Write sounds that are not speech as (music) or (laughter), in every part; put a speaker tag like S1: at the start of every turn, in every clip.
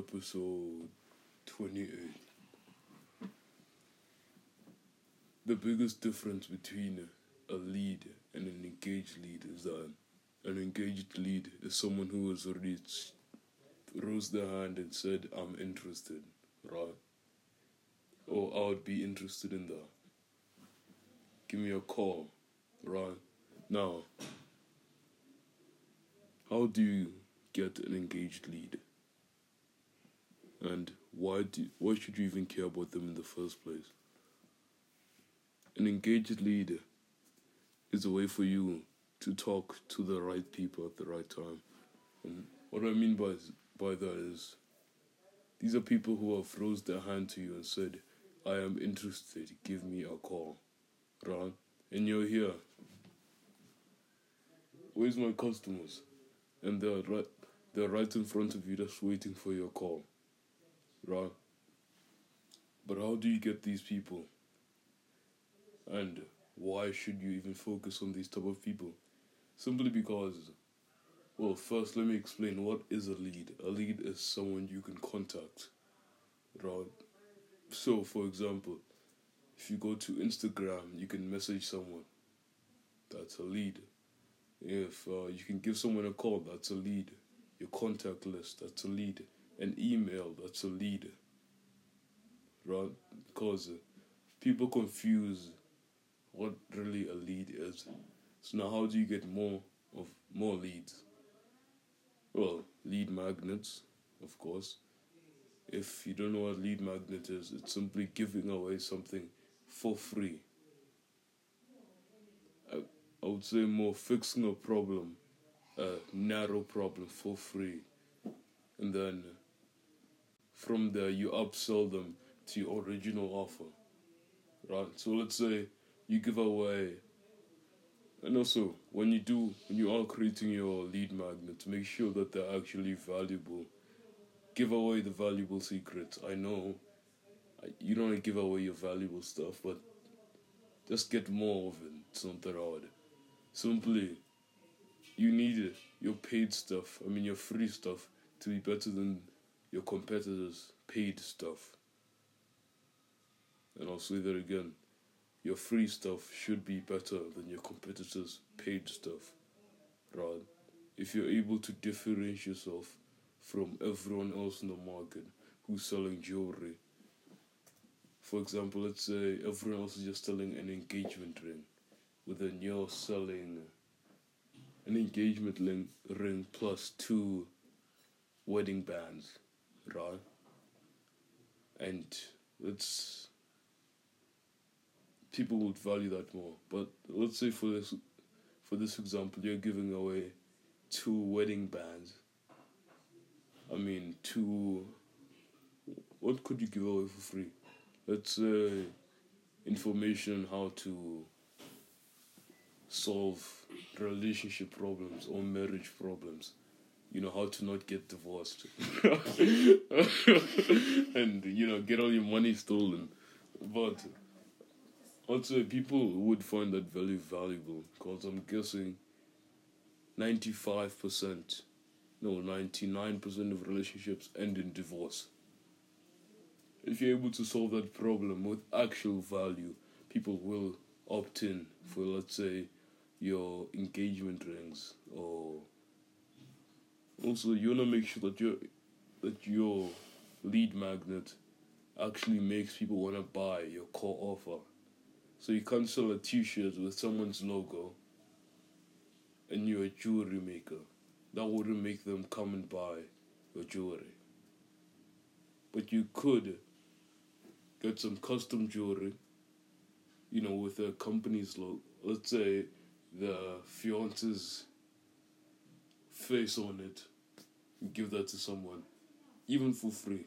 S1: episode 28. The biggest difference between a lead and an engaged lead is that an engaged lead is someone who has already rose their hand and said, I'm interested, right? Or I would be interested in that. Give me a call, right? Now, how do you get an engaged lead? And why do why should you even care about them in the first place? An engaged leader is a way for you to talk to the right people at the right time. And what I mean by by that is these are people who have rose their hand to you and said, I am interested, give me a call. Right? And you're here. Where's my customers? And they're right they're right in front of you just waiting for your call. Right? But how do you get these people? And why should you even focus on these type of people? Simply because well, first let me explain what is a lead. A lead is someone you can contact. Right? So for example, if you go to Instagram, you can message someone. That's a lead. If uh, you can give someone a call, that's a lead. Your contact list, that's a lead. An email, that's a lead. Right? Because people confuse what really a lead is. So now, how do you get more of more leads? Well, lead magnets, of course. If you don't know what lead magnet is, it's simply giving away something for free. I, I would say more fixing a problem, a narrow problem for free. And then from there, you upsell them to your original offer. Right? So let's say you give away and also, when you do, when you are creating your lead magnets, make sure that they're actually valuable. Give away the valuable secrets. I know you don't want to give away your valuable stuff, but just get more of it. It's not that hard. Simply, you need your paid stuff, I mean, your free stuff, to be better than your competitors' paid stuff. And I'll say that again your free stuff should be better than your competitors' paid stuff. Right? If you're able to differentiate yourself from everyone else in the market who's selling jewelry. For example, let's say everyone else is just selling an engagement ring, but then you're selling an engagement ring, ring plus two wedding bands, right? And let's people would value that more. But let's say for this for this example, you're giving away two wedding bands. I mean, two. What could you give away for free? Let's say information on how to solve relationship problems or marriage problems. You know how to not get divorced, (laughs) and you know get all your money stolen. But also, people would find that very valuable because I'm guessing 95%, no, 99% of relationships end in divorce. If you're able to solve that problem with actual value, people will opt in for, let's say, your engagement rings or also you want to make sure that your that your lead magnet actually makes people want to buy your core offer so you can't sell a T-shirt with someone's logo, and you're a jewelry maker. That wouldn't make them come and buy your jewelry. But you could get some custom jewelry, you know, with a company's logo. Let's say the fiance's face on it. and Give that to someone, even for free.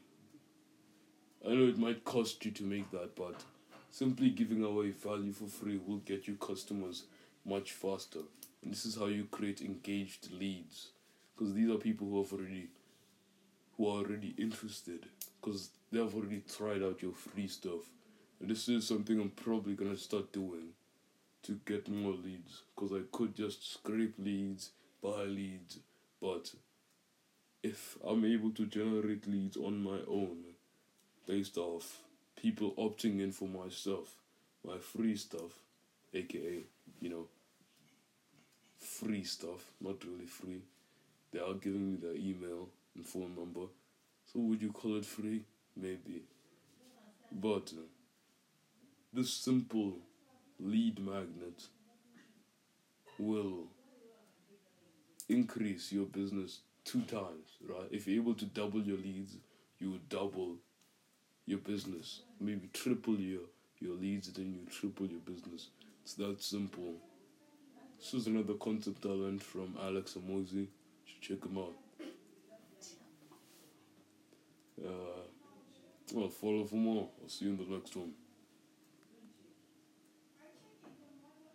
S1: I know it might cost you to make that, but Simply giving away value for free will get you customers much faster. And this is how you create engaged leads. Because these are people who have already who are already interested. Because they have already tried out your free stuff. And this is something I'm probably gonna start doing to get more leads. Because I could just scrape leads, buy leads, but if I'm able to generate leads on my own, based off people opting in for my stuff, my free stuff, aka, you know, free stuff, not really free. They are giving me their email and phone number. So would you call it free? Maybe. But uh, this simple lead magnet will increase your business two times, right? If you're able to double your leads, you will double your business. Maybe triple your your leads, then you triple your business. It's that simple. This is another concept I learned from Alex Hormozi. Should check him out. Uh, well, follow for more. I'll see you in the next one.